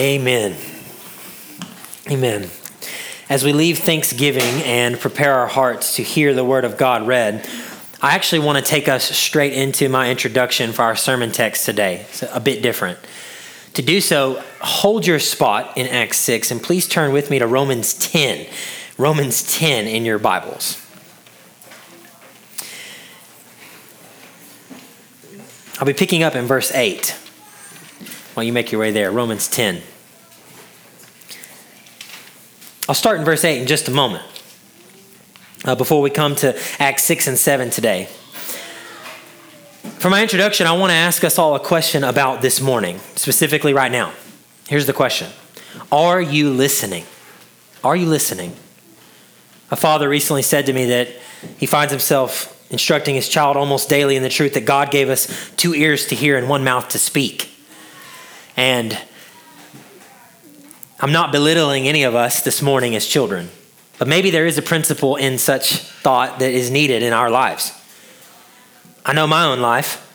Amen. Amen. As we leave Thanksgiving and prepare our hearts to hear the Word of God read, I actually want to take us straight into my introduction for our sermon text today. It's a bit different. To do so, hold your spot in Acts 6 and please turn with me to Romans 10. Romans 10 in your Bibles. I'll be picking up in verse 8 while you make your way there. Romans 10. I'll start in verse 8 in just a moment uh, before we come to Acts 6 and 7 today. For my introduction, I want to ask us all a question about this morning, specifically right now. Here's the question Are you listening? Are you listening? A father recently said to me that he finds himself instructing his child almost daily in the truth that God gave us two ears to hear and one mouth to speak. And I'm not belittling any of us this morning as children, but maybe there is a principle in such thought that is needed in our lives. I know my own life,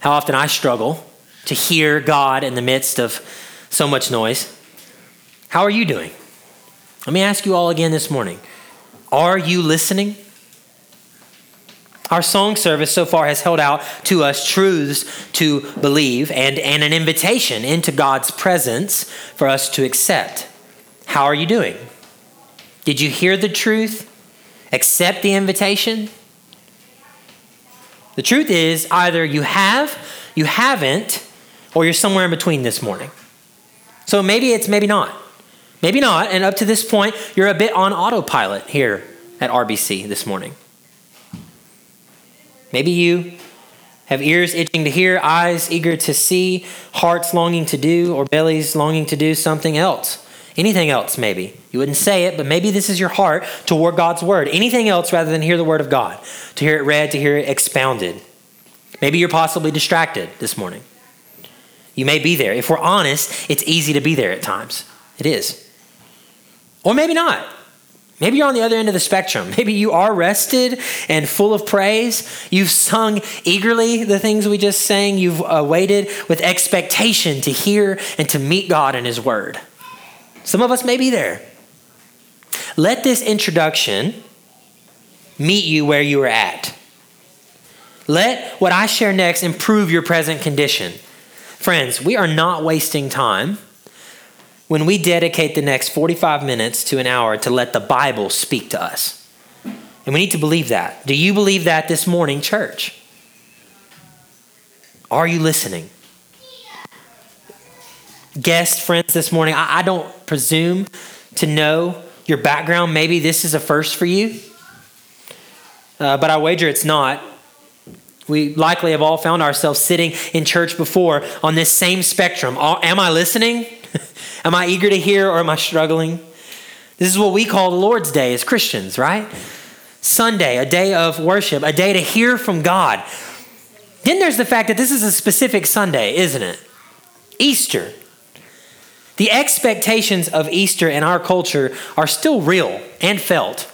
how often I struggle to hear God in the midst of so much noise. How are you doing? Let me ask you all again this morning. Are you listening? Our song service so far has held out to us truths to believe and, and an invitation into God's presence for us to accept. How are you doing? Did you hear the truth? Accept the invitation? The truth is either you have, you haven't, or you're somewhere in between this morning. So maybe it's maybe not. Maybe not. And up to this point, you're a bit on autopilot here at RBC this morning. Maybe you have ears itching to hear, eyes eager to see, hearts longing to do, or bellies longing to do something else. Anything else, maybe. You wouldn't say it, but maybe this is your heart toward God's word. Anything else rather than hear the word of God, to hear it read, to hear it expounded. Maybe you're possibly distracted this morning. You may be there. If we're honest, it's easy to be there at times. It is. Or maybe not. Maybe you're on the other end of the spectrum. Maybe you are rested and full of praise. You've sung eagerly the things we just sang. You've uh, waited with expectation to hear and to meet God in His Word. Some of us may be there. Let this introduction meet you where you are at. Let what I share next improve your present condition. Friends, we are not wasting time when we dedicate the next 45 minutes to an hour to let the Bible speak to us. And we need to believe that. Do you believe that this morning, church? Are you listening? Guest friends this morning, I, I don't presume to know your background. Maybe this is a first for you, uh, but I wager it's not. We likely have all found ourselves sitting in church before on this same spectrum. Am I listening? Am I eager to hear or am I struggling? This is what we call the Lord's Day as Christians, right? Sunday, a day of worship, a day to hear from God. Then there's the fact that this is a specific Sunday, isn't it? Easter. The expectations of Easter in our culture are still real and felt.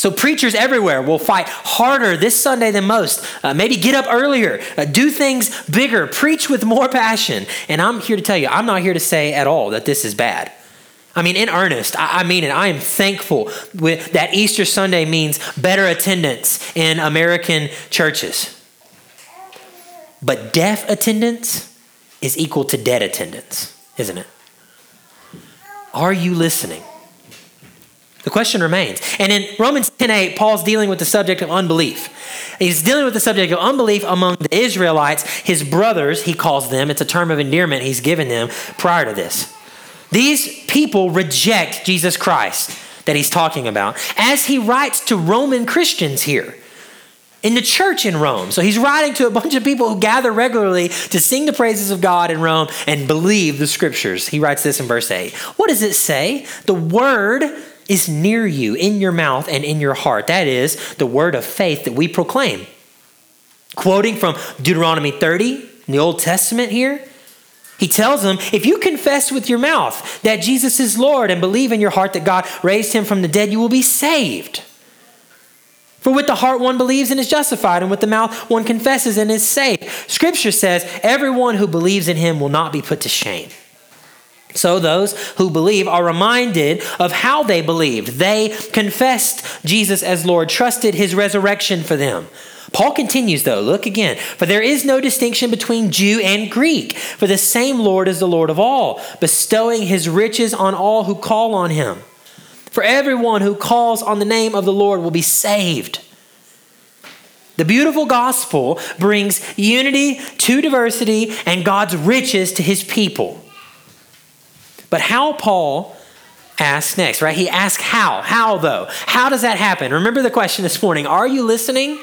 So, preachers everywhere will fight harder this Sunday than most. Uh, maybe get up earlier, uh, do things bigger, preach with more passion. And I'm here to tell you, I'm not here to say at all that this is bad. I mean, in earnest, I, mean it. I am thankful with, that Easter Sunday means better attendance in American churches. But deaf attendance is equal to dead attendance, isn't it? Are you listening? The question remains. And in Romans 10:8, Paul's dealing with the subject of unbelief. He's dealing with the subject of unbelief among the Israelites, his brothers, he calls them. It's a term of endearment he's given them prior to this. These people reject Jesus Christ that he's talking about as he writes to Roman Christians here in the church in Rome. So he's writing to a bunch of people who gather regularly to sing the praises of God in Rome and believe the scriptures. He writes this in verse 8. What does it say? The word is near you, in your mouth and in your heart. That is the word of faith that we proclaim. Quoting from Deuteronomy 30 in the Old Testament here, he tells them if you confess with your mouth that Jesus is Lord and believe in your heart that God raised him from the dead, you will be saved. For with the heart one believes and is justified, and with the mouth one confesses and is saved. Scripture says everyone who believes in him will not be put to shame. So those who believe are reminded of how they believed. They confessed Jesus as Lord, trusted his resurrection for them. Paul continues, though, look again. For there is no distinction between Jew and Greek, for the same Lord is the Lord of all, bestowing his riches on all who call on him. For everyone who calls on the name of the Lord will be saved. The beautiful gospel brings unity to diversity and God's riches to his people. But how Paul asks next, right? He asks how. How, though? How does that happen? Remember the question this morning Are you listening?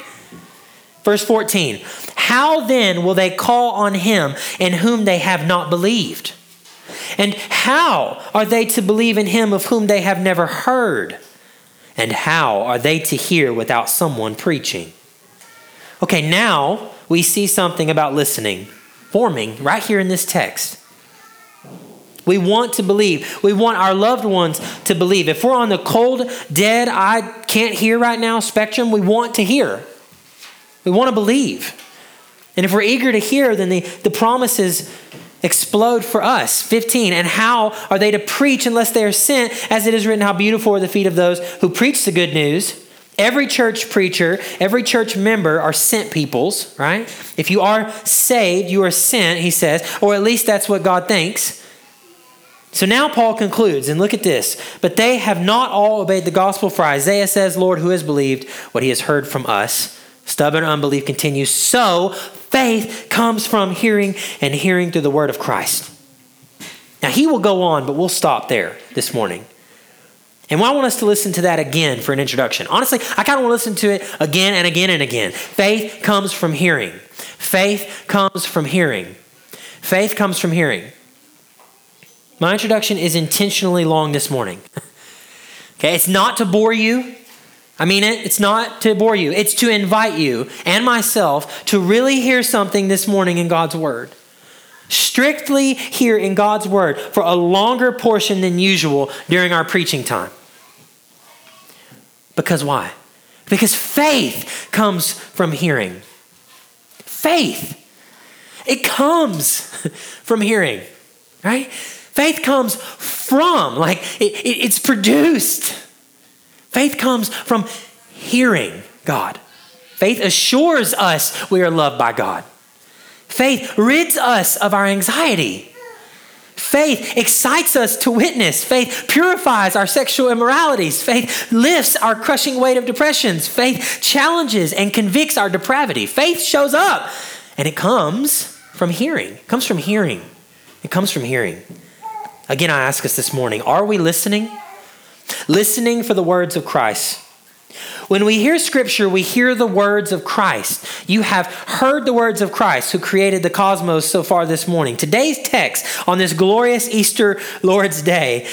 Verse 14 How then will they call on him in whom they have not believed? And how are they to believe in him of whom they have never heard? And how are they to hear without someone preaching? Okay, now we see something about listening forming right here in this text. We want to believe. We want our loved ones to believe. If we're on the cold, dead, I can't hear right now spectrum, we want to hear. We want to believe. And if we're eager to hear, then the, the promises explode for us. 15. And how are they to preach unless they are sent? As it is written, How beautiful are the feet of those who preach the good news. Every church preacher, every church member are sent peoples, right? If you are saved, you are sent, he says, or at least that's what God thinks. So now Paul concludes, and look at this. But they have not all obeyed the gospel, for Isaiah says, Lord, who has believed what he has heard from us? Stubborn unbelief continues. So faith comes from hearing and hearing through the word of Christ. Now he will go on, but we'll stop there this morning. And I want us to listen to that again for an introduction. Honestly, I kind of want to listen to it again and again and again. Faith comes from hearing. Faith comes from hearing. Faith comes from hearing. My introduction is intentionally long this morning. okay, it's not to bore you. I mean it, it's not to bore you, it's to invite you and myself to really hear something this morning in God's Word. Strictly hear in God's Word for a longer portion than usual during our preaching time. Because why? Because faith comes from hearing. Faith. It comes from hearing, right? Faith comes from, like, it, it, it's produced. Faith comes from hearing God. Faith assures us we are loved by God. Faith rids us of our anxiety. Faith excites us to witness. Faith purifies our sexual immoralities. Faith lifts our crushing weight of depressions. Faith challenges and convicts our depravity. Faith shows up and it comes from hearing. It comes from hearing. It comes from hearing. Again, I ask us this morning are we listening? listening for the words of Christ. When we hear scripture, we hear the words of Christ. You have heard the words of Christ who created the cosmos so far this morning. Today's text on this glorious Easter Lord's Day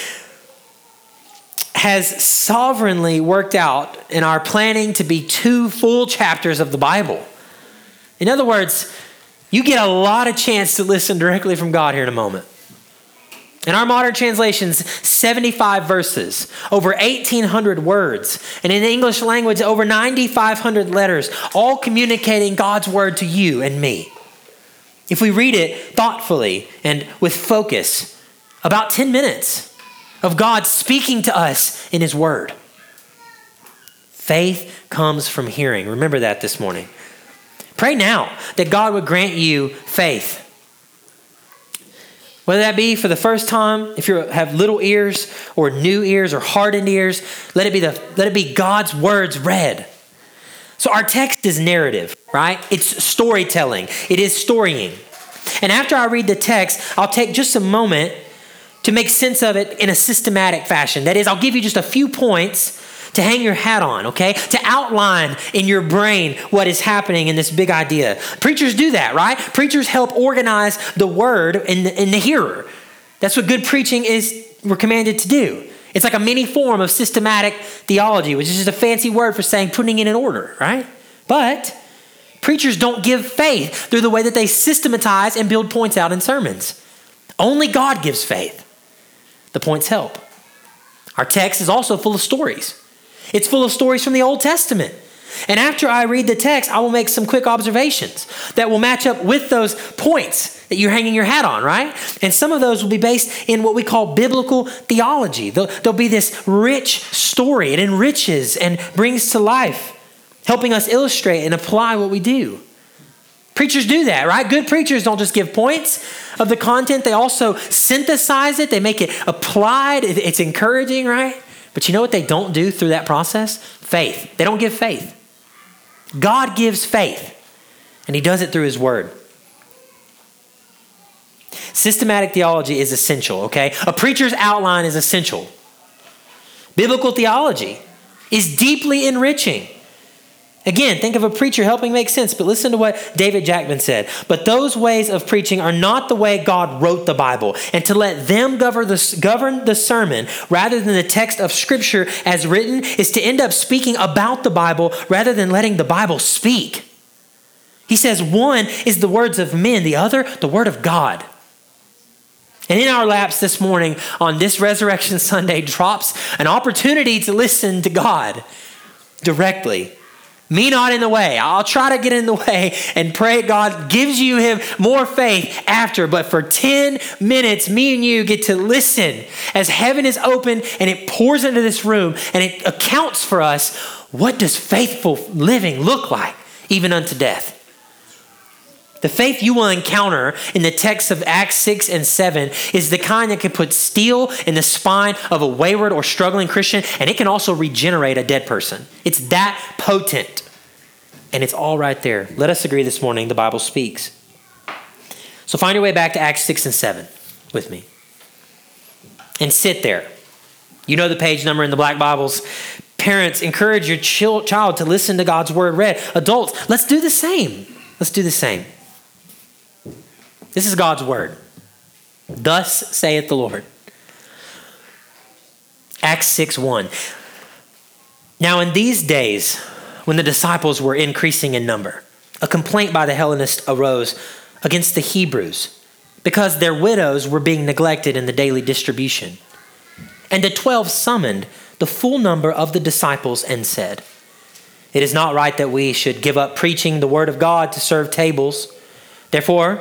has sovereignly worked out in our planning to be two full chapters of the Bible. In other words, you get a lot of chance to listen directly from God here in a moment. In our modern translations, 75 verses, over 1,800 words, and in the English language, over 9,500 letters, all communicating God's word to you and me. If we read it thoughtfully and with focus, about 10 minutes of God speaking to us in His word. Faith comes from hearing. Remember that this morning. Pray now that God would grant you faith whether that be for the first time, if you have little ears or new ears or hardened ears, let it be the let it be God's words read. So our text is narrative, right? It's storytelling. It is storying. And after I read the text, I'll take just a moment to make sense of it in a systematic fashion. That is, I'll give you just a few points to hang your hat on, okay? To outline in your brain what is happening in this big idea. Preachers do that, right? Preachers help organize the word in the, in the hearer. That's what good preaching is, we're commanded to do. It's like a mini form of systematic theology, which is just a fancy word for saying putting it in order, right? But preachers don't give faith through the way that they systematize and build points out in sermons. Only God gives faith. The points help. Our text is also full of stories. It's full of stories from the Old Testament. And after I read the text, I will make some quick observations that will match up with those points. that you're hanging your hat on, right? And some of those will be based in what we call biblical theology. There'll, there'll be this rich story. It enriches and brings to life, helping us illustrate and apply what we do. Preachers do that, right? Good preachers don't just give points of the content, they also synthesize it, they make it applied. It's encouraging, right? But you know what they don't do through that process? Faith. They don't give faith. God gives faith, and He does it through His Word. Systematic theology is essential, okay? A preacher's outline is essential. Biblical theology is deeply enriching. Again, think of a preacher helping make sense, but listen to what David Jackman said. But those ways of preaching are not the way God wrote the Bible, and to let them govern the, govern the sermon rather than the text of Scripture as written is to end up speaking about the Bible rather than letting the Bible speak. He says one is the words of men, the other, the Word of God. And in our laps this morning on this Resurrection Sunday drops an opportunity to listen to God directly. Me not in the way. I'll try to get in the way and pray God gives you him more faith after. But for 10 minutes, me and you get to listen as heaven is open and it pours into this room and it accounts for us what does faithful living look like, even unto death. The faith you will encounter in the text of Acts 6 and 7 is the kind that can put steel in the spine of a wayward or struggling Christian, and it can also regenerate a dead person. It's that potent. And it's all right there. Let us agree this morning the Bible speaks. So find your way back to Acts 6 and 7 with me. And sit there. You know the page number in the black Bibles. Parents, encourage your child to listen to God's word read. Adults, let's do the same. Let's do the same. This is God's word. Thus saith the Lord. Acts 6 1. Now, in these days, when the disciples were increasing in number, a complaint by the Hellenists arose against the Hebrews because their widows were being neglected in the daily distribution. And the twelve summoned the full number of the disciples and said, It is not right that we should give up preaching the word of God to serve tables. Therefore,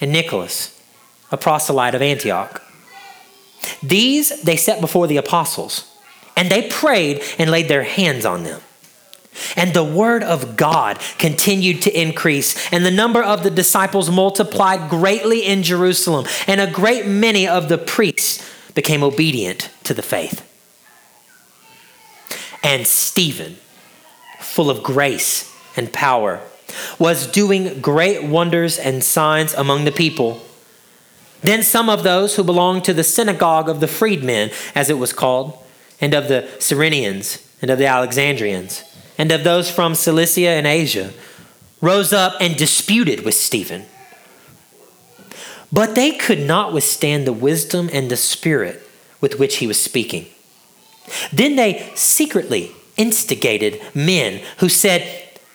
and Nicholas, a proselyte of Antioch. These they set before the apostles, and they prayed and laid their hands on them. And the word of God continued to increase, and the number of the disciples multiplied greatly in Jerusalem, and a great many of the priests became obedient to the faith. And Stephen, full of grace and power, was doing great wonders and signs among the people. Then some of those who belonged to the synagogue of the freedmen, as it was called, and of the Cyrenians, and of the Alexandrians, and of those from Cilicia and Asia, rose up and disputed with Stephen. But they could not withstand the wisdom and the spirit with which he was speaking. Then they secretly instigated men who said,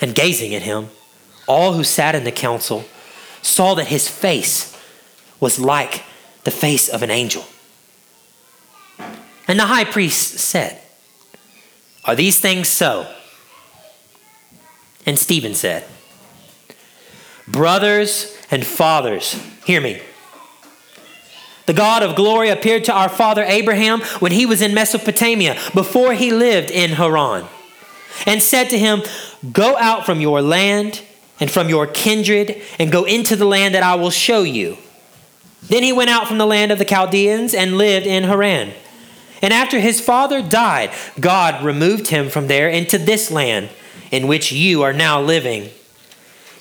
and gazing at him, all who sat in the council saw that his face was like the face of an angel. And the high priest said, Are these things so? And Stephen said, Brothers and fathers, hear me. The God of glory appeared to our father Abraham when he was in Mesopotamia, before he lived in Haran and said to him, Go out from your land and from your kindred and go into the land that I will show you. Then he went out from the land of the Chaldeans and lived in Haran. And after his father died, God removed him from there into this land in which you are now living.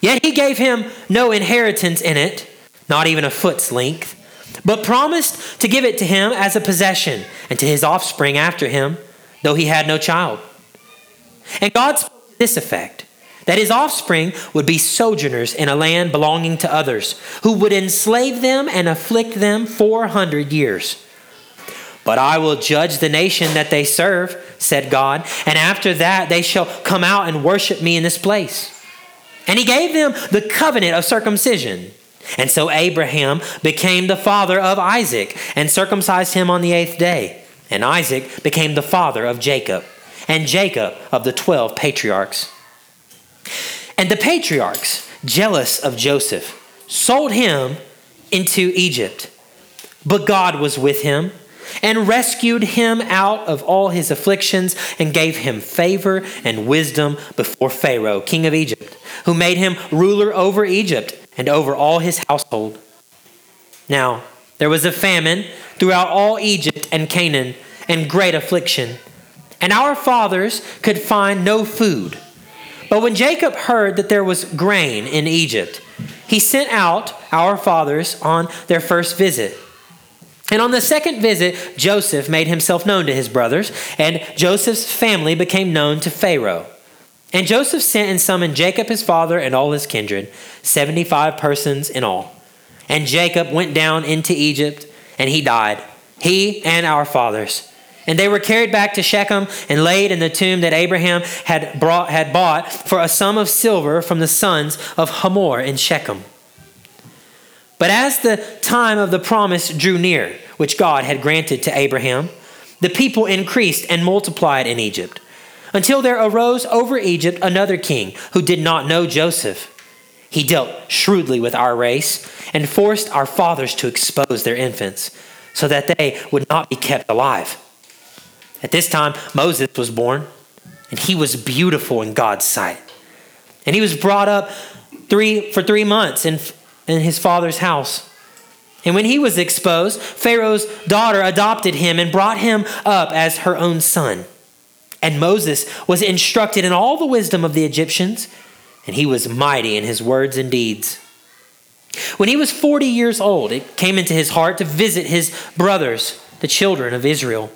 Yet he gave him no inheritance in it, not even a foot's length, but promised to give it to him as a possession and to his offspring after him, though he had no child. And God spoke to this effect that his offspring would be sojourners in a land belonging to others, who would enslave them and afflict them 400 years. But I will judge the nation that they serve, said God, and after that they shall come out and worship me in this place. And he gave them the covenant of circumcision. And so Abraham became the father of Isaac and circumcised him on the eighth day. And Isaac became the father of Jacob, and Jacob of the twelve patriarchs. And the patriarchs, jealous of Joseph, sold him into Egypt. But God was with him and rescued him out of all his afflictions and gave him favor and wisdom before Pharaoh, king of Egypt, who made him ruler over Egypt and over all his household. Now, there was a famine throughout all Egypt and Canaan and great affliction, and our fathers could find no food. But when Jacob heard that there was grain in Egypt, he sent out our fathers on their first visit. And on the second visit, Joseph made himself known to his brothers, and Joseph's family became known to Pharaoh. And Joseph sent and summoned Jacob his father and all his kindred, 75 persons in all. And Jacob went down into Egypt, and he died, he and our fathers. And they were carried back to Shechem and laid in the tomb that Abraham had, brought, had bought for a sum of silver from the sons of Hamor in Shechem. But as the time of the promise drew near, which God had granted to Abraham, the people increased and multiplied in Egypt, until there arose over Egypt another king who did not know Joseph. He dealt shrewdly with our race and forced our fathers to expose their infants, so that they would not be kept alive. At this time, Moses was born, and he was beautiful in God's sight. And he was brought up three, for three months in, in his father's house. And when he was exposed, Pharaoh's daughter adopted him and brought him up as her own son. And Moses was instructed in all the wisdom of the Egyptians, and he was mighty in his words and deeds. When he was 40 years old, it came into his heart to visit his brothers, the children of Israel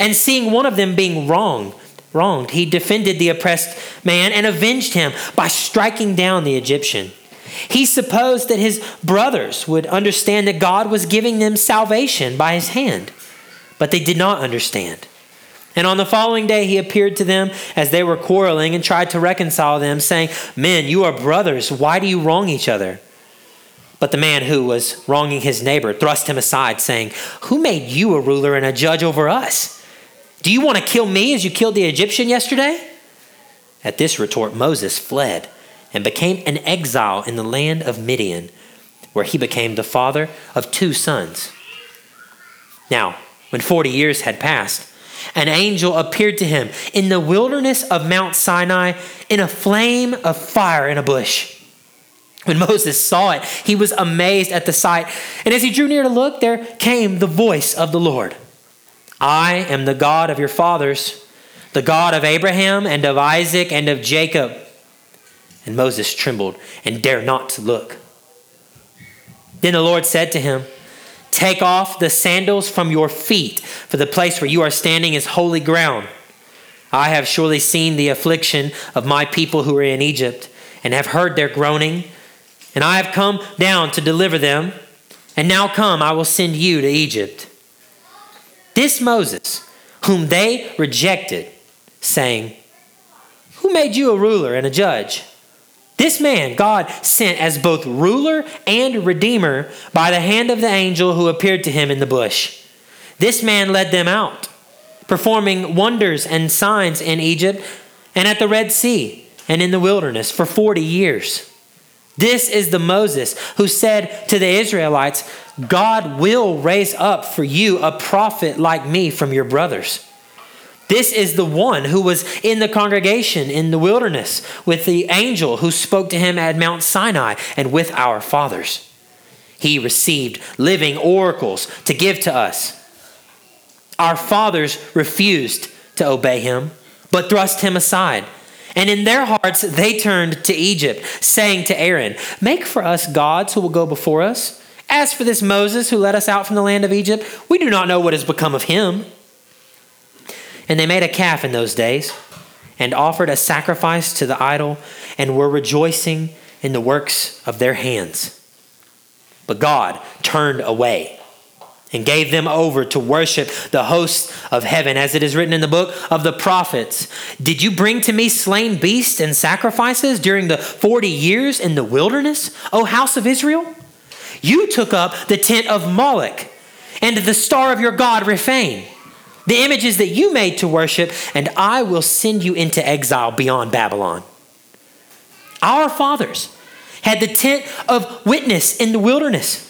and seeing one of them being wronged, wronged, he defended the oppressed man and avenged him by striking down the Egyptian. He supposed that his brothers would understand that God was giving them salvation by his hand, but they did not understand. And on the following day, he appeared to them as they were quarreling and tried to reconcile them, saying, Men, you are brothers. Why do you wrong each other? But the man who was wronging his neighbor thrust him aside, saying, Who made you a ruler and a judge over us? Do you want to kill me as you killed the Egyptian yesterday? At this retort, Moses fled and became an exile in the land of Midian, where he became the father of two sons. Now, when 40 years had passed, an angel appeared to him in the wilderness of Mount Sinai in a flame of fire in a bush. When Moses saw it, he was amazed at the sight. And as he drew near to look, there came the voice of the Lord. I am the God of your fathers, the God of Abraham and of Isaac and of Jacob. And Moses trembled and dared not to look. Then the Lord said to him, Take off the sandals from your feet, for the place where you are standing is holy ground. I have surely seen the affliction of my people who are in Egypt, and have heard their groaning, and I have come down to deliver them. And now come, I will send you to Egypt. This Moses, whom they rejected, saying, Who made you a ruler and a judge? This man God sent as both ruler and redeemer by the hand of the angel who appeared to him in the bush. This man led them out, performing wonders and signs in Egypt and at the Red Sea and in the wilderness for 40 years. This is the Moses who said to the Israelites, God will raise up for you a prophet like me from your brothers. This is the one who was in the congregation in the wilderness with the angel who spoke to him at Mount Sinai and with our fathers. he received living oracles to give to us. Our fathers refused to obey him, but thrust him aside. And in their hearts they turned to Egypt, saying to Aaron, Make for us gods who will go before us. As for this Moses who led us out from the land of Egypt, we do not know what has become of him. And they made a calf in those days, and offered a sacrifice to the idol, and were rejoicing in the works of their hands. But God turned away and gave them over to worship the hosts of heaven, as it is written in the book of the prophets. Did you bring to me slain beasts and sacrifices during the 40 years in the wilderness, O house of Israel? You took up the tent of Moloch and the star of your God, Rephan, the images that you made to worship, and I will send you into exile beyond Babylon. Our fathers had the tent of witness in the wilderness,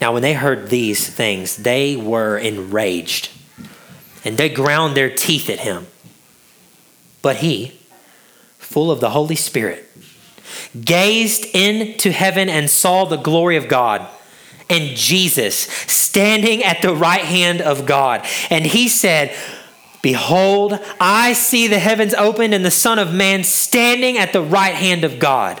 Now, when they heard these things, they were enraged and they ground their teeth at him. But he, full of the Holy Spirit, gazed into heaven and saw the glory of God and Jesus standing at the right hand of God. And he said, Behold, I see the heavens opened and the Son of Man standing at the right hand of God.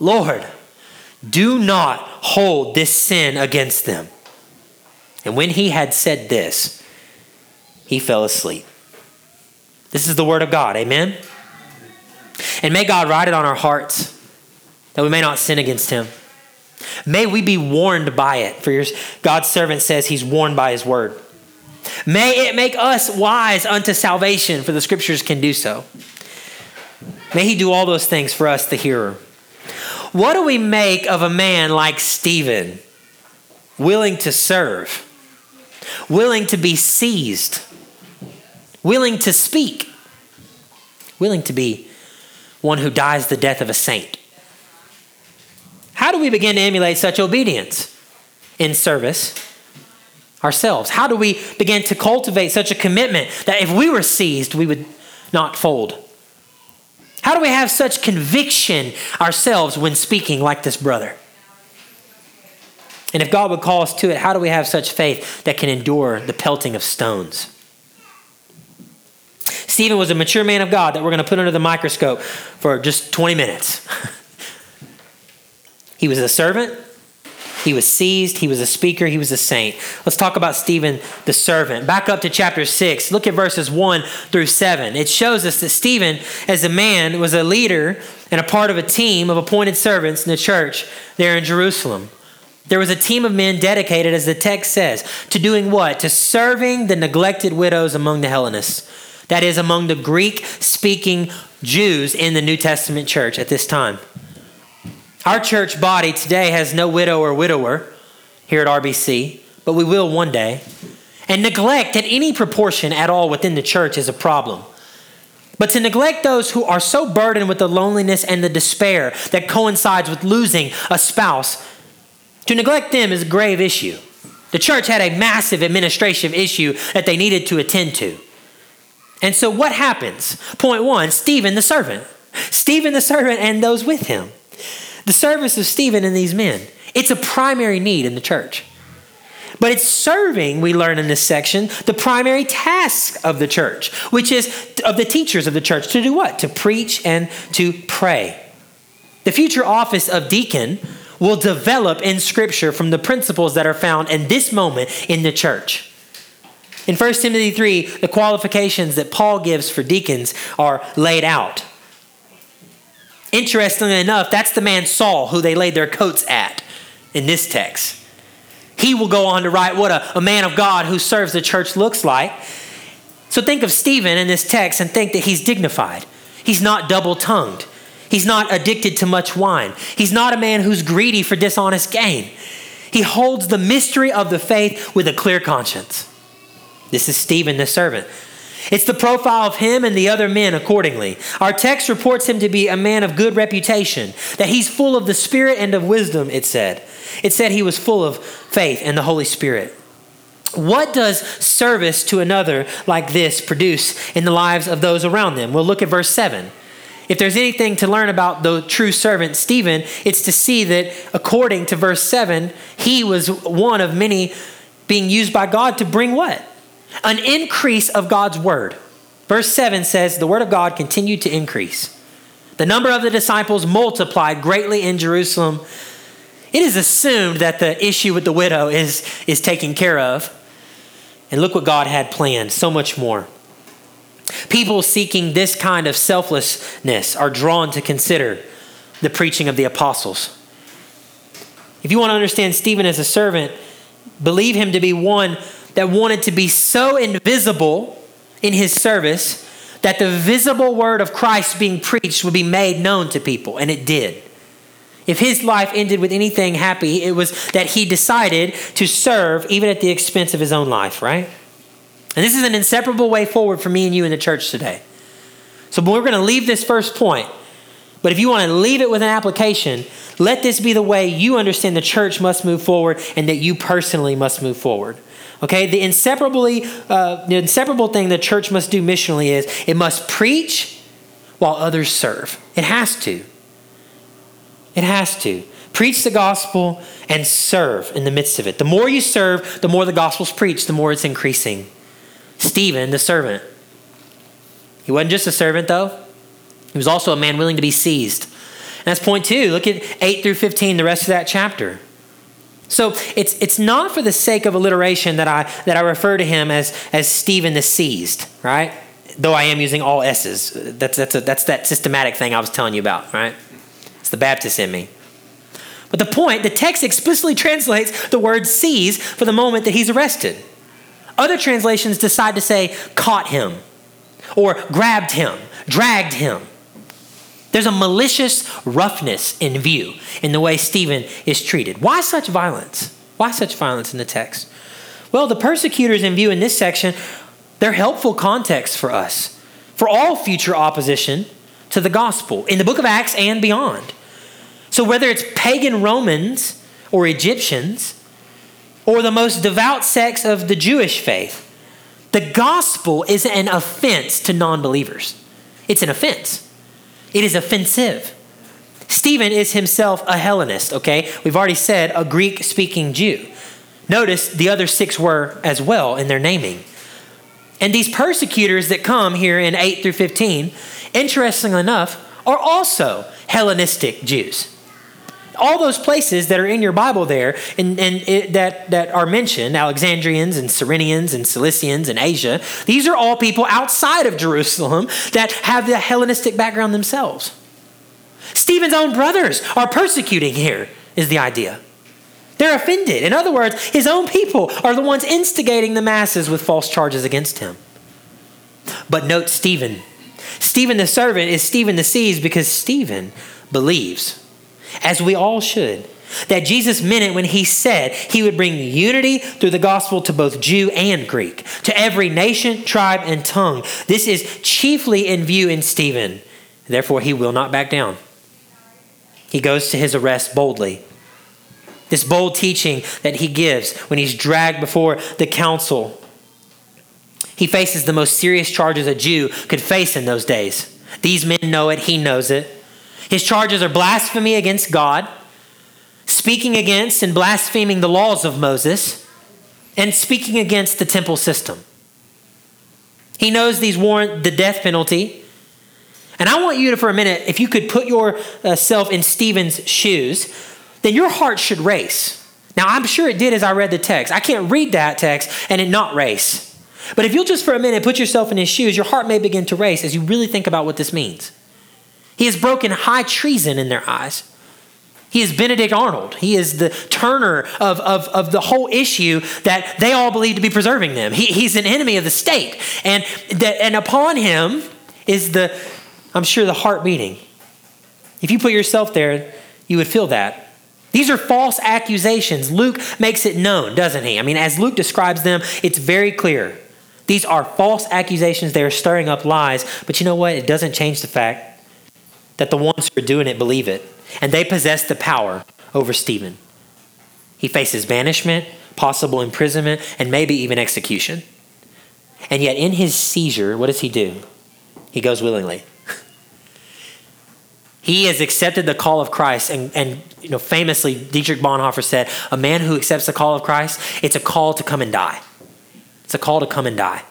Lord, do not hold this sin against them. And when he had said this, he fell asleep. This is the word of God. Amen. And may God write it on our hearts that we may not sin against him. May we be warned by it. For your God's servant says he's warned by his word. May it make us wise unto salvation, for the scriptures can do so. May he do all those things for us, the hearer. What do we make of a man like Stephen, willing to serve, willing to be seized, willing to speak, willing to be one who dies the death of a saint? How do we begin to emulate such obedience in service ourselves? How do we begin to cultivate such a commitment that if we were seized, we would not fold? How do we have such conviction ourselves when speaking like this brother? And if God would call us to it, how do we have such faith that can endure the pelting of stones? Stephen was a mature man of God that we're going to put under the microscope for just 20 minutes. he was a servant, he was seized. He was a speaker. He was a saint. Let's talk about Stephen the servant. Back up to chapter 6. Look at verses 1 through 7. It shows us that Stephen, as a man, was a leader and a part of a team of appointed servants in the church there in Jerusalem. There was a team of men dedicated, as the text says, to doing what? To serving the neglected widows among the Hellenists. That is, among the Greek speaking Jews in the New Testament church at this time. Our church body today has no widow or widower here at RBC, but we will one day. And neglect at any proportion at all within the church is a problem. But to neglect those who are so burdened with the loneliness and the despair that coincides with losing a spouse, to neglect them is a grave issue. The church had a massive administrative issue that they needed to attend to. And so what happens? Point one Stephen the servant. Stephen the servant and those with him. The service of Stephen and these men. It's a primary need in the church. But it's serving, we learn in this section, the primary task of the church, which is of the teachers of the church to do what? To preach and to pray. The future office of deacon will develop in Scripture from the principles that are found in this moment in the church. In 1 Timothy 3, the qualifications that Paul gives for deacons are laid out. Interestingly enough, that's the man Saul who they laid their coats at in this text. He will go on to write what a, a man of God who serves the church looks like. So think of Stephen in this text and think that he's dignified. He's not double tongued. He's not addicted to much wine. He's not a man who's greedy for dishonest gain. He holds the mystery of the faith with a clear conscience. This is Stephen the servant. It's the profile of him and the other men accordingly. Our text reports him to be a man of good reputation, that he's full of the Spirit and of wisdom, it said. It said he was full of faith and the Holy Spirit. What does service to another like this produce in the lives of those around them? We'll look at verse 7. If there's anything to learn about the true servant Stephen, it's to see that according to verse 7, he was one of many being used by God to bring what? An increase of God's word. Verse 7 says, The word of God continued to increase. The number of the disciples multiplied greatly in Jerusalem. It is assumed that the issue with the widow is, is taken care of. And look what God had planned so much more. People seeking this kind of selflessness are drawn to consider the preaching of the apostles. If you want to understand Stephen as a servant, believe him to be one that wanted to be so invisible in his service that the visible word of Christ being preached would be made known to people, and it did. If his life ended with anything happy, it was that he decided to serve even at the expense of his own life, right? And this is an inseparable way forward for me and you in the church today. So we're going to leave this first point. But if you want to leave it with an application, let this be the way you understand the church must move forward and that you personally must move forward. Okay, the inseparably uh, the inseparable thing the church must do missionally is it must preach while others serve. It has to. It has to. Preach the gospel and serve in the midst of it. The more you serve, the more the gospel's preached, the more it's increasing. Stephen, the servant. He wasn't just a servant, though, he was also a man willing to be seized. And that's point two. Look at 8 through 15, the rest of that chapter. So it's, it's not for the sake of alliteration that I, that I refer to him as, as Stephen the seized, right? Though I am using all S's. That's, that's, a, that's that systematic thing I was telling you about, right? It's the Baptist in me. But the point, the text explicitly translates the word seize for the moment that he's arrested. Other translations decide to say caught him or grabbed him, dragged him. There's a malicious roughness in view in the way Stephen is treated. Why such violence? Why such violence in the text? Well, the persecutors in view in this section, they're helpful context for us for all future opposition to the gospel in the book of Acts and beyond. So, whether it's pagan Romans or Egyptians or the most devout sects of the Jewish faith, the gospel is an offense to non believers. It's an offense. It is offensive. Stephen is himself a Hellenist, okay? We've already said a Greek speaking Jew. Notice the other six were as well in their naming. And these persecutors that come here in 8 through 15, interestingly enough, are also Hellenistic Jews. All those places that are in your Bible there and, and it, that, that are mentioned, Alexandrians and Cyrenians and Cilicians and Asia, these are all people outside of Jerusalem that have the Hellenistic background themselves. Stephen's own brothers are persecuting here, is the idea. They're offended. In other words, his own people are the ones instigating the masses with false charges against him. But note Stephen. Stephen the servant is Stephen the seized because Stephen believes. As we all should, that Jesus meant it when he said he would bring unity through the gospel to both Jew and Greek, to every nation, tribe, and tongue. This is chiefly in view in Stephen. Therefore, he will not back down. He goes to his arrest boldly. This bold teaching that he gives when he's dragged before the council. He faces the most serious charges a Jew could face in those days. These men know it, he knows it. His charges are blasphemy against God speaking against and blaspheming the laws of Moses, and speaking against the temple system. He knows these warrant the death penalty. And I want you to, for a minute, if you could put yourself in Stephen's shoes, then your heart should race. Now, I'm sure it did as I read the text. I can't read that text and it not race. But if you'll just for a minute put yourself in his shoes, your heart may begin to race as you really think about what this means. He has broken high treason in their eyes. He is Benedict Arnold. He is the turner of, of, of the whole issue that they all believe to be preserving them. He, he's an enemy of the state. And, that, and upon him is the, I'm sure, the heart beating. If you put yourself there, you would feel that. These are false accusations. Luke makes it known, doesn't he? I mean, as Luke describes them, it's very clear. These are false accusations. They are stirring up lies. But you know what? It doesn't change the fact that the ones who are doing it believe it and they possess the power over Stephen. He faces banishment, possible imprisonment, and maybe even execution. And yet, in his seizure, what does he do? He goes willingly. he has accepted the call of Christ, and, and you know, famously, Dietrich Bonhoeffer said, "A man who accepts the call of Christ, it's a call to come and die. It's a call to come and die."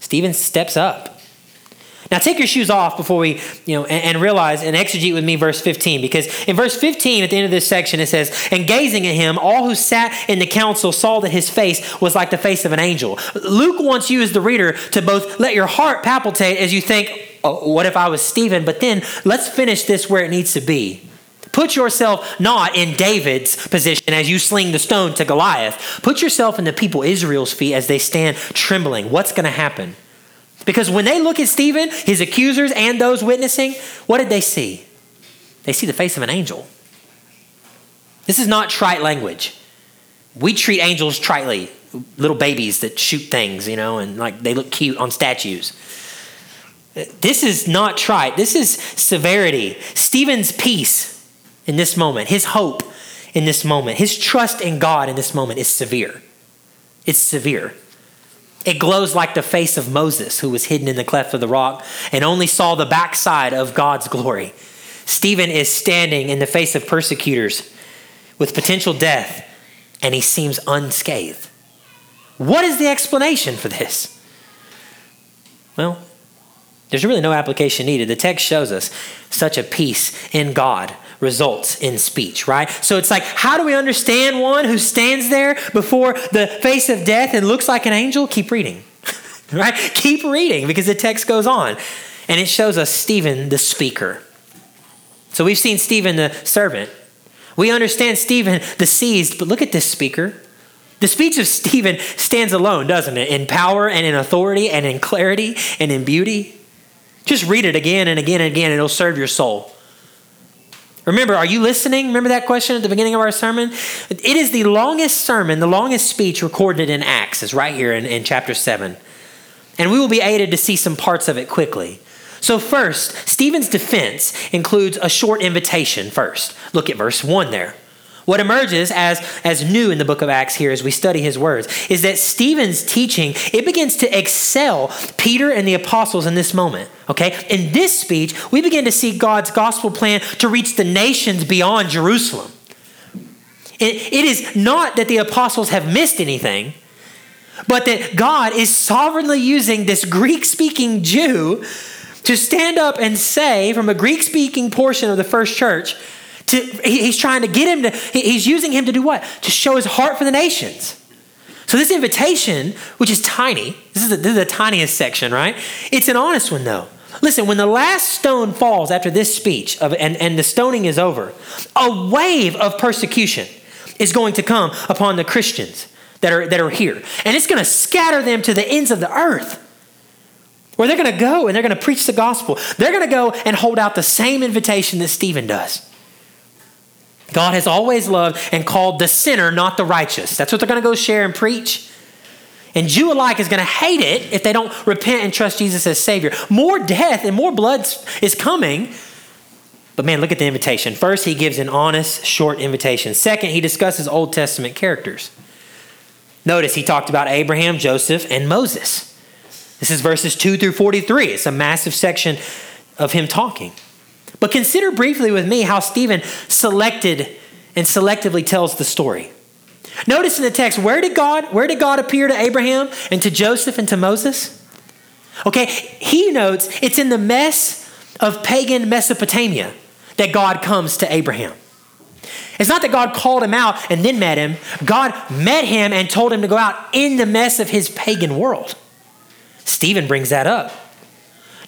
Stephen steps up. Now take your shoes off before we, you know, and, and, realize and exegete with me verse 15, because in verse 15 at the end of this section it says, And gazing at him, all who sat in the council saw that his face was like the face of an angel. Luke wants you as the reader to both let your heart palpitate as you think, oh, what if I was Stephen? But then let's finish this where it needs to be. Put yourself not in David's position as you sling the stone to Goliath. Put yourself in the people Israel's feet as they stand trembling. What's going to happen? Because when they look at Stephen, his accusers, and those witnessing, what did they see? They see the face of an angel. This is not trite language. We treat angels tritely, little babies that shoot things, you know, and like they look cute on statues. This is not trite. This is severity. Stephen's peace in this moment, his hope in this moment, his trust in God in this moment is severe. It's severe. It glows like the face of Moses, who was hidden in the cleft of the rock and only saw the backside of God's glory. Stephen is standing in the face of persecutors with potential death, and he seems unscathed. What is the explanation for this? Well, there's really no application needed. The text shows us such a peace in God results in speech, right? So it's like, how do we understand one who stands there before the face of death and looks like an angel? Keep reading, right? Keep reading because the text goes on and it shows us Stephen the speaker. So we've seen Stephen the servant. We understand Stephen the seized, but look at this speaker. The speech of Stephen stands alone, doesn't it? In power and in authority and in clarity and in beauty. Just read it again and again and again, and it'll serve your soul. Remember, are you listening? Remember that question at the beginning of our sermon? It is the longest sermon, the longest speech recorded in Acts, is right here in, in chapter 7. And we will be aided to see some parts of it quickly. So, first, Stephen's defense includes a short invitation first. Look at verse 1 there. What emerges as, as new in the book of Acts here as we study his words is that Stephen's teaching, it begins to excel Peter and the apostles in this moment. Okay? In this speech, we begin to see God's gospel plan to reach the nations beyond Jerusalem. It, it is not that the apostles have missed anything, but that God is sovereignly using this Greek speaking Jew to stand up and say from a Greek speaking portion of the first church, to, he's trying to get him to, he's using him to do what? To show his heart for the nations. So this invitation, which is tiny, this is, the, this is the tiniest section, right? It's an honest one though. Listen, when the last stone falls after this speech of, and, and the stoning is over, a wave of persecution is going to come upon the Christians that are, that are here. And it's going to scatter them to the ends of the earth. Where they're going to go and they're going to preach the gospel. They're going to go and hold out the same invitation that Stephen does. God has always loved and called the sinner, not the righteous. That's what they're going to go share and preach. And Jew alike is going to hate it if they don't repent and trust Jesus as Savior. More death and more blood is coming. But man, look at the invitation. First, he gives an honest, short invitation. Second, he discusses Old Testament characters. Notice he talked about Abraham, Joseph, and Moses. This is verses 2 through 43. It's a massive section of him talking. But consider briefly with me how Stephen selected and selectively tells the story. Notice in the text, where did God, where did God appear to Abraham and to Joseph and to Moses? Okay, he notes it's in the mess of pagan Mesopotamia that God comes to Abraham. It's not that God called him out and then met him. God met him and told him to go out in the mess of his pagan world. Stephen brings that up.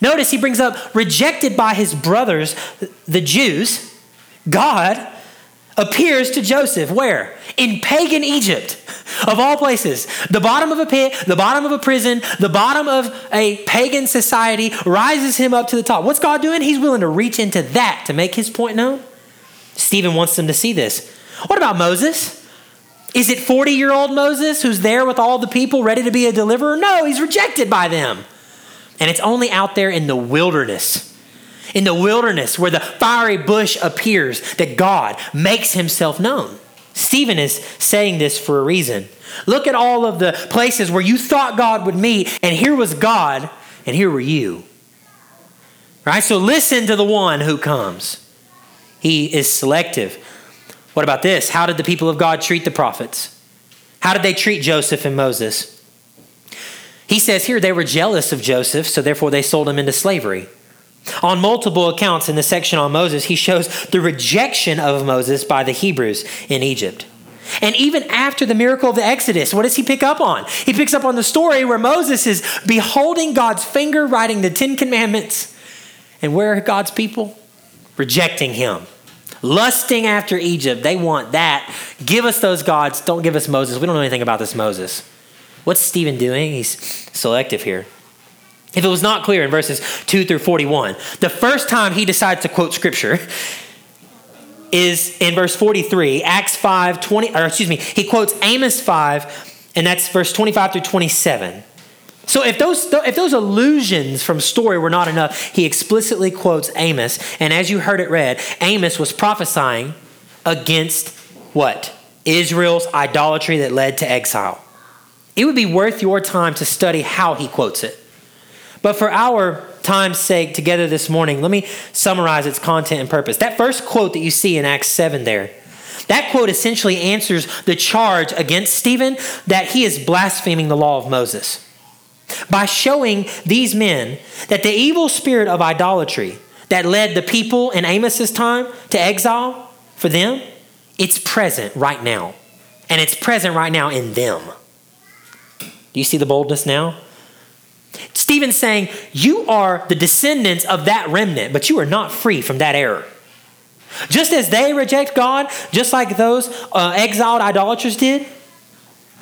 Notice he brings up rejected by his brothers, the Jews. God appears to Joseph where? In pagan Egypt, of all places. The bottom of a pit, the bottom of a prison, the bottom of a pagan society rises him up to the top. What's God doing? He's willing to reach into that to make his point known. Stephen wants them to see this. What about Moses? Is it 40 year old Moses who's there with all the people ready to be a deliverer? No, he's rejected by them. And it's only out there in the wilderness, in the wilderness where the fiery bush appears, that God makes himself known. Stephen is saying this for a reason. Look at all of the places where you thought God would meet, and here was God, and here were you. Right? So listen to the one who comes. He is selective. What about this? How did the people of God treat the prophets? How did they treat Joseph and Moses? He says here they were jealous of Joseph, so therefore they sold him into slavery. On multiple accounts in the section on Moses, he shows the rejection of Moses by the Hebrews in Egypt. And even after the miracle of the Exodus, what does he pick up on? He picks up on the story where Moses is beholding God's finger writing the Ten Commandments. And where are God's people? Rejecting him. Lusting after Egypt. They want that. Give us those gods. Don't give us Moses. We don't know anything about this Moses. What's Stephen doing? He's selective here. If it was not clear in verses 2 through 41, the first time he decides to quote scripture is in verse 43, Acts 5, 20, or excuse me, he quotes Amos 5, and that's verse 25 through 27. So if those if those allusions from story were not enough, he explicitly quotes Amos, and as you heard it read, Amos was prophesying against what? Israel's idolatry that led to exile. It would be worth your time to study how he quotes it. But for our time's sake together this morning, let me summarize its content and purpose. That first quote that you see in Acts 7 there, that quote essentially answers the charge against Stephen that he is blaspheming the law of Moses. By showing these men that the evil spirit of idolatry that led the people in Amos's time to exile for them, it's present right now. And it's present right now in them. Do you see the boldness now? Stephen's saying, You are the descendants of that remnant, but you are not free from that error. Just as they reject God, just like those uh, exiled idolaters did,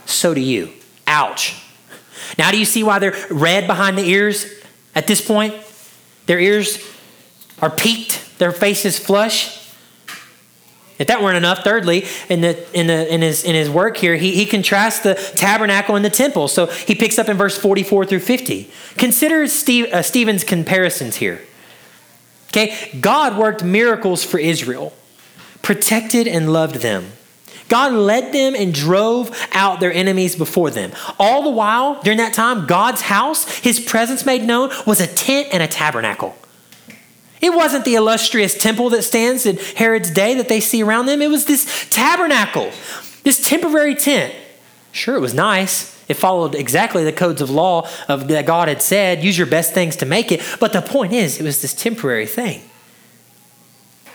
so do you. Ouch. Now, do you see why they're red behind the ears at this point? Their ears are peaked, their faces flush. If that weren't enough, thirdly, in, the, in, the, in, his, in his work here, he, he contrasts the tabernacle and the temple. So he picks up in verse 44 through 50. Consider Steve, uh, Stephen's comparisons here. Okay, God worked miracles for Israel, protected and loved them. God led them and drove out their enemies before them. All the while, during that time, God's house, his presence made known, was a tent and a tabernacle. It wasn't the illustrious temple that stands in Herod's day that they see around them. It was this tabernacle, this temporary tent. Sure, it was nice. It followed exactly the codes of law of, that God had said, use your best things to make it. But the point is, it was this temporary thing.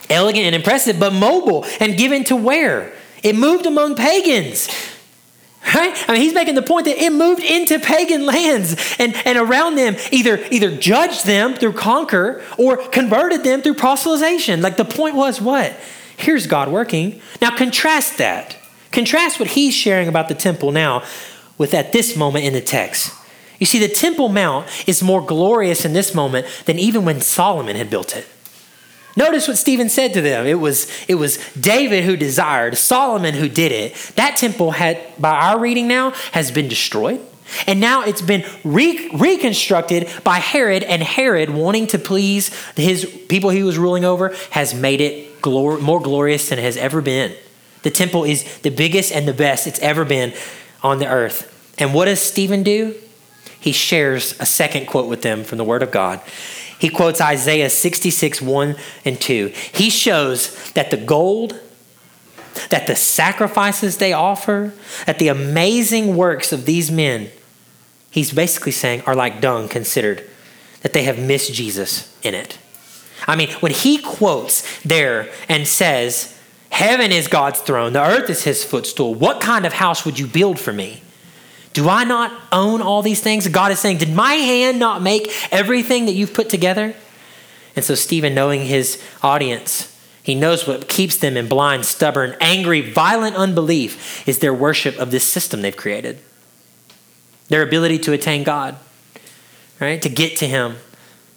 Elegant and impressive, but mobile and given to wear. It moved among pagans. Right? I mean, he's making the point that it moved into pagan lands and, and around them, either, either judged them through conquer or converted them through proselytization. Like the point was what? Here's God working. Now contrast that. Contrast what he's sharing about the temple now with at this moment in the text. You see, the Temple Mount is more glorious in this moment than even when Solomon had built it. Notice what Stephen said to them. It was, it was David who desired, Solomon who did it. That temple had, by our reading now, has been destroyed. And now it's been re- reconstructed by Herod, and Herod, wanting to please his people he was ruling over, has made it glor- more glorious than it has ever been. The temple is the biggest and the best it's ever been on the earth. And what does Stephen do? He shares a second quote with them from the Word of God. He quotes Isaiah 66, 1 and 2. He shows that the gold, that the sacrifices they offer, that the amazing works of these men, he's basically saying, are like dung considered, that they have missed Jesus in it. I mean, when he quotes there and says, Heaven is God's throne, the earth is his footstool, what kind of house would you build for me? Do I not own all these things? God is saying, Did my hand not make everything that you've put together? And so, Stephen, knowing his audience, he knows what keeps them in blind, stubborn, angry, violent unbelief is their worship of this system they've created. Their ability to attain God, right? To get to Him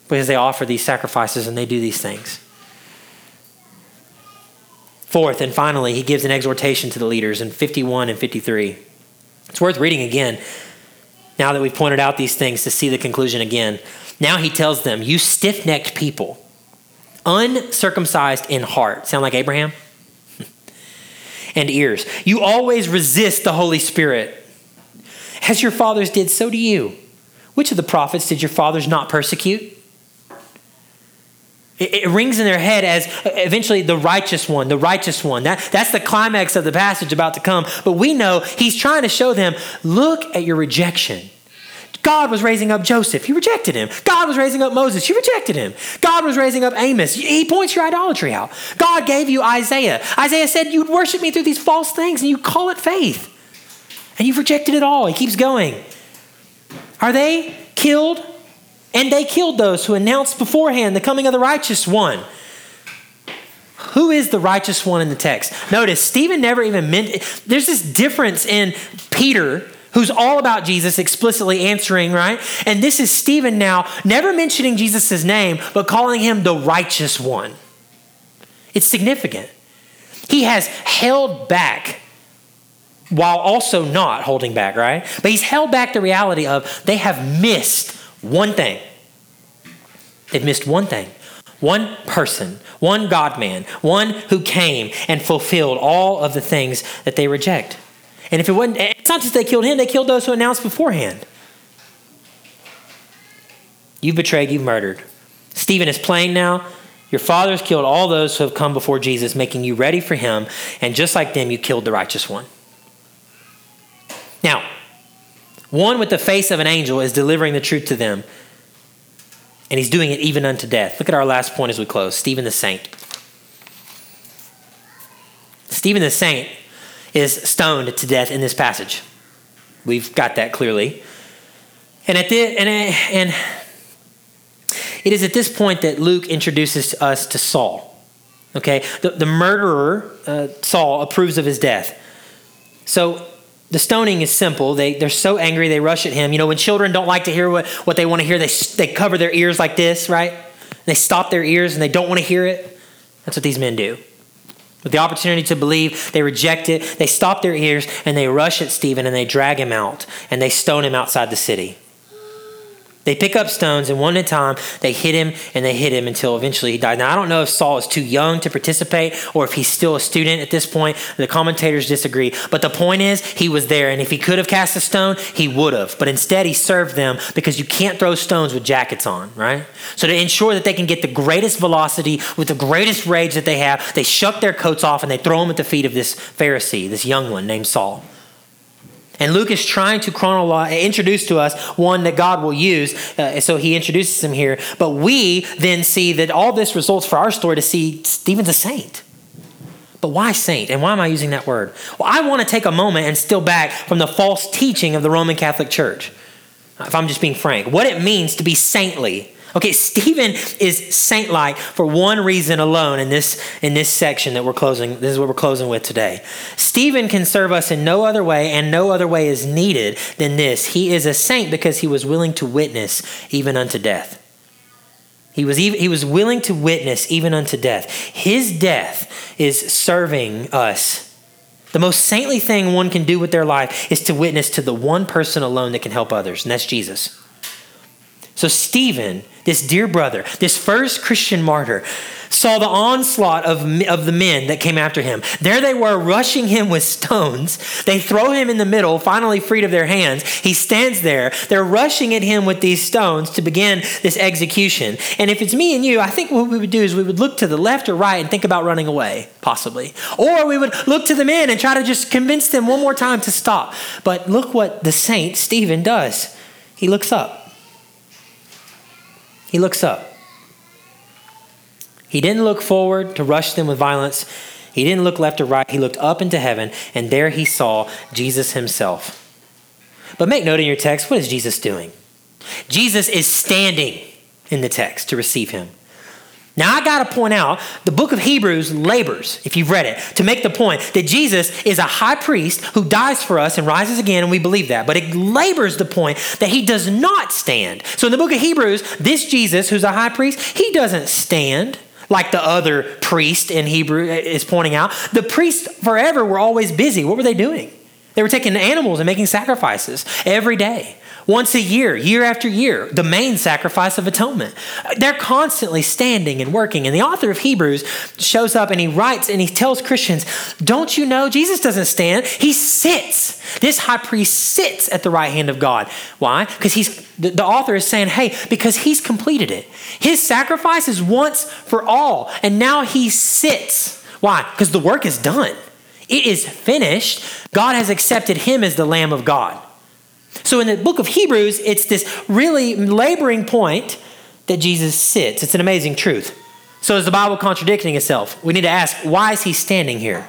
because they offer these sacrifices and they do these things. Fourth and finally, he gives an exhortation to the leaders in 51 and 53. It's worth reading again now that we've pointed out these things to see the conclusion again. Now he tells them, You stiff necked people, uncircumcised in heart. Sound like Abraham? and ears. You always resist the Holy Spirit. As your fathers did, so do you. Which of the prophets did your fathers not persecute? It, rings in their head as eventually the righteous one, the righteous one. That, that's the climax of the passage about to come. But we know he's trying to show them look at your rejection. God was raising up Joseph. You rejected him. God was raising up Moses. You rejected him. God was raising up Amos. He points your idolatry out. God gave you Isaiah. Isaiah said, You'd worship me through these false things and you call it faith. And you've rejected it all. He keeps going. Are they killed and they killed those who announced beforehand the coming of the righteous one. Who is the righteous one in the text? Notice, Stephen never even meant, there's this difference in Peter, who's all about Jesus, explicitly answering, right? And this is Stephen now, never mentioning Jesus' name, but calling him the righteous one. It's significant. He has held back while also not holding back, right? But he's held back the reality of they have missed one thing. They've missed one thing. One person, one God man, one who came and fulfilled all of the things that they reject. And if it wasn't, it's not just they killed him, they killed those who announced beforehand. You've betrayed, you've murdered. Stephen is playing now. Your fathers killed all those who have come before Jesus, making you ready for him. And just like them, you killed the righteous one. Now, one with the face of an angel is delivering the truth to them. And he's doing it even unto death. Look at our last point as we close Stephen the saint. Stephen the saint is stoned to death in this passage. We've got that clearly. And at the, and, and it is at this point that Luke introduces us to Saul. Okay, the, the murderer, uh, Saul, approves of his death. So the stoning is simple. They, they're so angry, they rush at him. You know, when children don't like to hear what, what they want to hear, they, they cover their ears like this, right? They stop their ears and they don't want to hear it. That's what these men do. With the opportunity to believe, they reject it. They stop their ears and they rush at Stephen and they drag him out and they stone him outside the city. They pick up stones and one at a time they hit him and they hit him until eventually he died. Now, I don't know if Saul is too young to participate or if he's still a student at this point. The commentators disagree. But the point is, he was there, and if he could have cast a stone, he would have. But instead, he served them because you can't throw stones with jackets on, right? So, to ensure that they can get the greatest velocity with the greatest rage that they have, they shuck their coats off and they throw them at the feet of this Pharisee, this young one named Saul. And Luke is trying to chronolog- introduce to us one that God will use. Uh, so he introduces him here. But we then see that all this results for our story to see Stephen's a saint. But why saint? And why am I using that word? Well, I want to take a moment and steal back from the false teaching of the Roman Catholic Church. If I'm just being frank, what it means to be saintly Okay, Stephen is saint-like for one reason alone in this in this section that we're closing. This is what we're closing with today. Stephen can serve us in no other way, and no other way is needed than this. He is a saint because he was willing to witness even unto death. He was, even, he was willing to witness even unto death. His death is serving us. The most saintly thing one can do with their life is to witness to the one person alone that can help others, and that's Jesus. So, Stephen, this dear brother, this first Christian martyr, saw the onslaught of, of the men that came after him. There they were, rushing him with stones. They throw him in the middle, finally freed of their hands. He stands there. They're rushing at him with these stones to begin this execution. And if it's me and you, I think what we would do is we would look to the left or right and think about running away, possibly. Or we would look to the men and try to just convince them one more time to stop. But look what the saint Stephen does. He looks up. He looks up. He didn't look forward to rush them with violence. He didn't look left or right. He looked up into heaven, and there he saw Jesus himself. But make note in your text what is Jesus doing? Jesus is standing in the text to receive him. Now, I got to point out the book of Hebrews labors, if you've read it, to make the point that Jesus is a high priest who dies for us and rises again, and we believe that. But it labors the point that he does not stand. So, in the book of Hebrews, this Jesus, who's a high priest, he doesn't stand like the other priest in Hebrew eh, is pointing out. The priests forever were always busy. What were they doing? They were taking animals and making sacrifices every day once a year, year after year, the main sacrifice of atonement. They're constantly standing and working. And the author of Hebrews shows up and he writes and he tells Christians, Don't you know Jesus doesn't stand? He sits. This high priest sits at the right hand of God. Why? Because he's the, author is saying, Hey, because he's completed it. His sacrifice is once for all, and now he sits. Why? Because the work is done. It is finished. God has accepted him as the Lamb of God. So in the book of Hebrews, it's this really laboring point that Jesus sits. It's an amazing truth. So is the Bible contradicting itself? We need to ask, why is he standing here?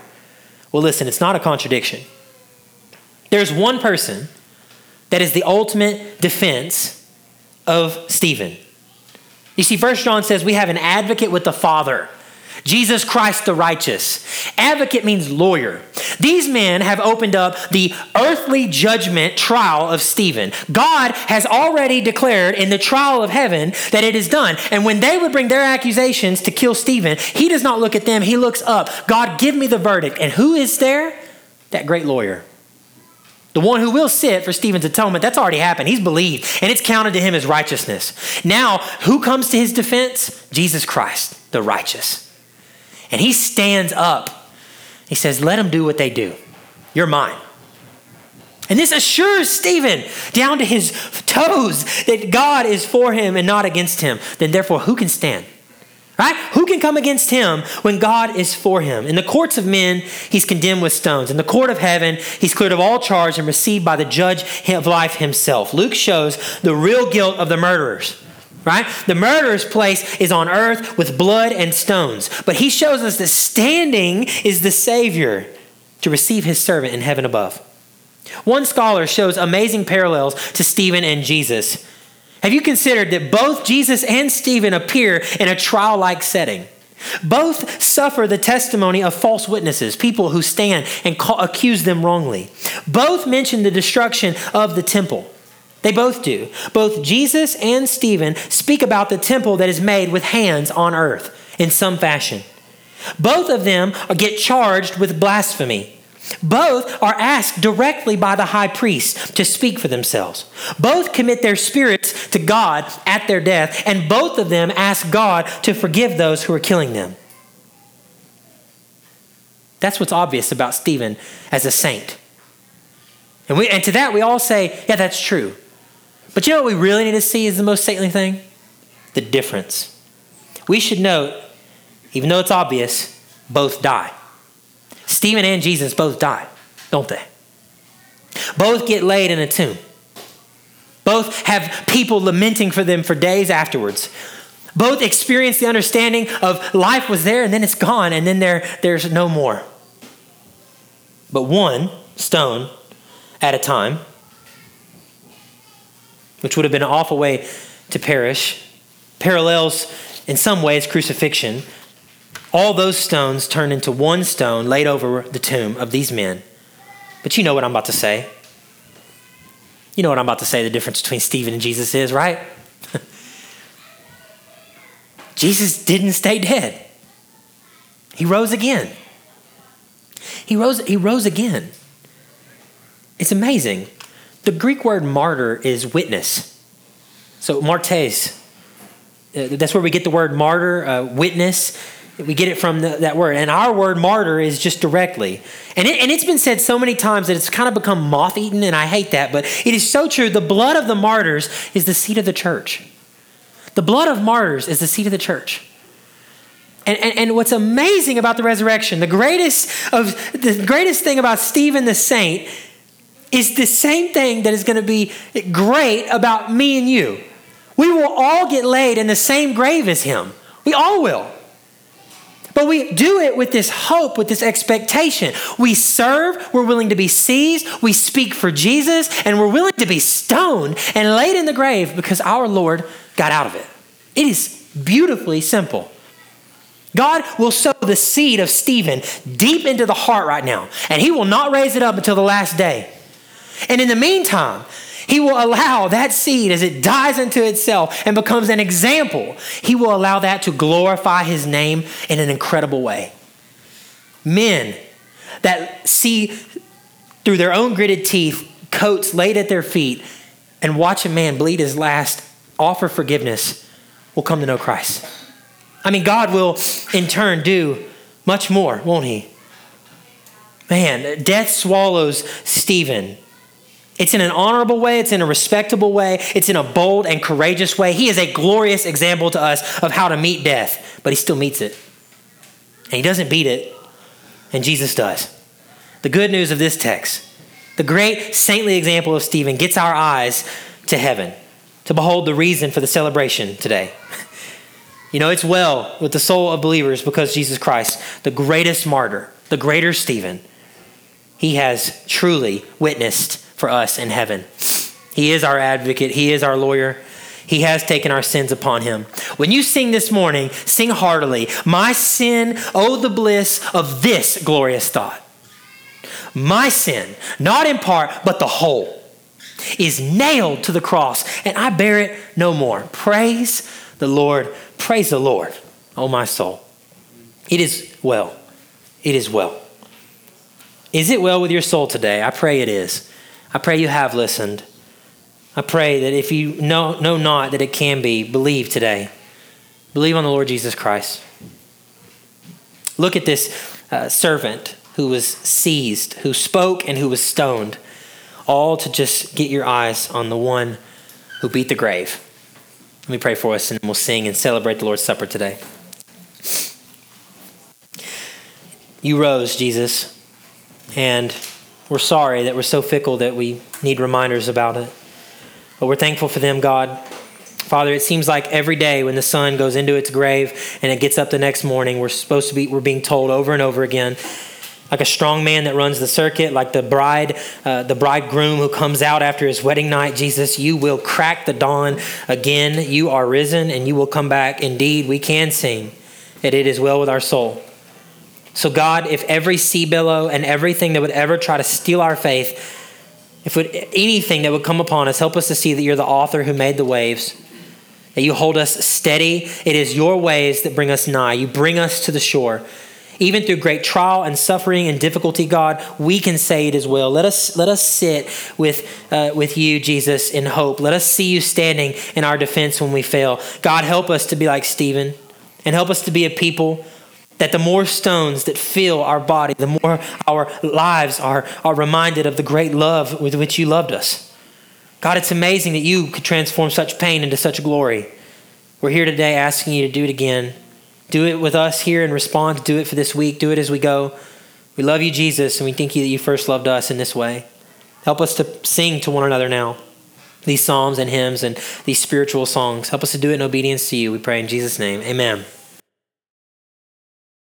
Well, listen, it's not a contradiction. There's one person that is the ultimate defense of Stephen. You see, First John says we have an advocate with the Father. Jesus Christ the righteous. Advocate means lawyer. These men have opened up the earthly judgment trial of Stephen. God has already declared in the trial of heaven that it is done. And when they would bring their accusations to kill Stephen, he does not look at them, he looks up. God, give me the verdict. And who is there? That great lawyer. The one who will sit for Stephen's atonement, that's already happened. He's believed, and it's counted to him as righteousness. Now, who comes to his defense? Jesus Christ, the righteous. And he stands up. He says, Let them do what they do. You're mine. And this assures Stephen down to his toes that God is for him and not against him. Then, therefore, who can stand? Right? Who can come against him when God is for him? In the courts of men, he's condemned with stones. In the court of heaven, he's cleared of all charge and received by the judge of life himself. Luke shows the real guilt of the murderers right? The murderer's place is on earth with blood and stones. But he shows us that standing is the Savior to receive his servant in heaven above. One scholar shows amazing parallels to Stephen and Jesus. Have you considered that both Jesus and Stephen appear in a trial like setting? Both suffer the testimony of false witnesses, people who stand and call, accuse them wrongly. Both mention the destruction of the temple. They both do. Both Jesus and Stephen speak about the temple that is made with hands on earth in some fashion. Both of them get charged with blasphemy. Both are asked directly by the high priest to speak for themselves. Both commit their spirits to God at their death, and both of them ask God to forgive those who are killing them. That's what's obvious about Stephen as a saint. And, we, and to that, we all say, yeah, that's true. But you know what we really need to see is the most saintly thing? The difference. We should note, even though it's obvious, both die. Stephen and Jesus both die, don't they? Both get laid in a tomb. Both have people lamenting for them for days afterwards. Both experience the understanding of life was there and then it's gone and then there, there's no more. But one stone at a time which would have been an awful way to perish, parallels in some ways crucifixion. All those stones turned into one stone laid over the tomb of these men. But you know what I'm about to say. You know what I'm about to say the difference between Stephen and Jesus is, right? Jesus didn't stay dead. He rose again. He rose, he rose again. It's amazing. The Greek word martyr is witness. So, martes, uh, that's where we get the word martyr, uh, witness. We get it from the, that word. And our word martyr is just directly. And, it, and it's been said so many times that it's kind of become moth eaten, and I hate that, but it is so true. The blood of the martyrs is the seed of the church. The blood of martyrs is the seed of the church. And, and, and, what's amazing about the resurrection, the greatest of the greatest thing about Stephen the saint is the same thing that is going to be great about me and you. We will all get laid in the same grave as him. We all will. But we do it with this hope, with this expectation. We serve, we're willing to be seized, we speak for Jesus, and we're willing to be stoned and laid in the grave because our Lord got out of it. It is beautifully simple. God will sow the seed of Stephen deep into the heart right now, and he will not raise it up until the last day. And in the meantime, he will allow that seed as it dies into itself and becomes an example. He will allow that to glorify his name in an incredible way. Men that see through their own gritted teeth coats laid at their feet and watch a man bleed his last, offer forgiveness, will come to know Christ. I mean, God will in turn do much more, won't he? Man, death swallows Stephen. It's in an honorable way, it's in a respectable way, it's in a bold and courageous way. He is a glorious example to us of how to meet death, but he still meets it. And he doesn't beat it, and Jesus does. The good news of this text, the great saintly example of Stephen, gets our eyes to heaven to behold the reason for the celebration today. You know, it's well with the soul of believers because Jesus Christ, the greatest martyr, the greater Stephen, he has truly witnessed for us in heaven. He is our advocate, He is our lawyer. He has taken our sins upon him. When you sing this morning, sing heartily, My sin, oh, the bliss of this glorious thought. My sin, not in part, but the whole, is nailed to the cross, and I bear it no more. Praise the Lord. Praise the Lord, oh, my soul. It is well. It is well. Is it well with your soul today? I pray it is. I pray you have listened. I pray that if you know, know not that it can be, believe today. Believe on the Lord Jesus Christ. Look at this uh, servant who was seized, who spoke, and who was stoned, all to just get your eyes on the one who beat the grave. Let me pray for us, and we'll sing and celebrate the Lord's Supper today. You rose, Jesus, and we're sorry that we're so fickle that we need reminders about it. But we're thankful for them, God. Father, it seems like every day when the sun goes into its grave and it gets up the next morning, we're supposed to be, we're being told over and over again, like a strong man that runs the circuit, like the bride, uh, the bridegroom who comes out after his wedding night. Jesus, you will crack the dawn again. You are risen and you will come back. Indeed, we can sing that it is well with our soul. So, God, if every sea billow and everything that would ever try to steal our faith, if it, anything that would come upon us, help us to see that you're the author who made the waves, that you hold us steady. It is your ways that bring us nigh. You bring us to the shore. Even through great trial and suffering and difficulty, God, we can say it as well. Let us, let us sit with, uh, with you, Jesus, in hope. Let us see you standing in our defense when we fail. God, help us to be like Stephen and help us to be a people that the more stones that fill our body, the more our lives are, are reminded of the great love with which you loved us. God, it's amazing that you could transform such pain into such glory. We're here today asking you to do it again. Do it with us here and respond. Do it for this week. Do it as we go. We love you, Jesus, and we thank you that you first loved us in this way. Help us to sing to one another now these psalms and hymns and these spiritual songs. Help us to do it in obedience to you. We pray in Jesus' name. Amen.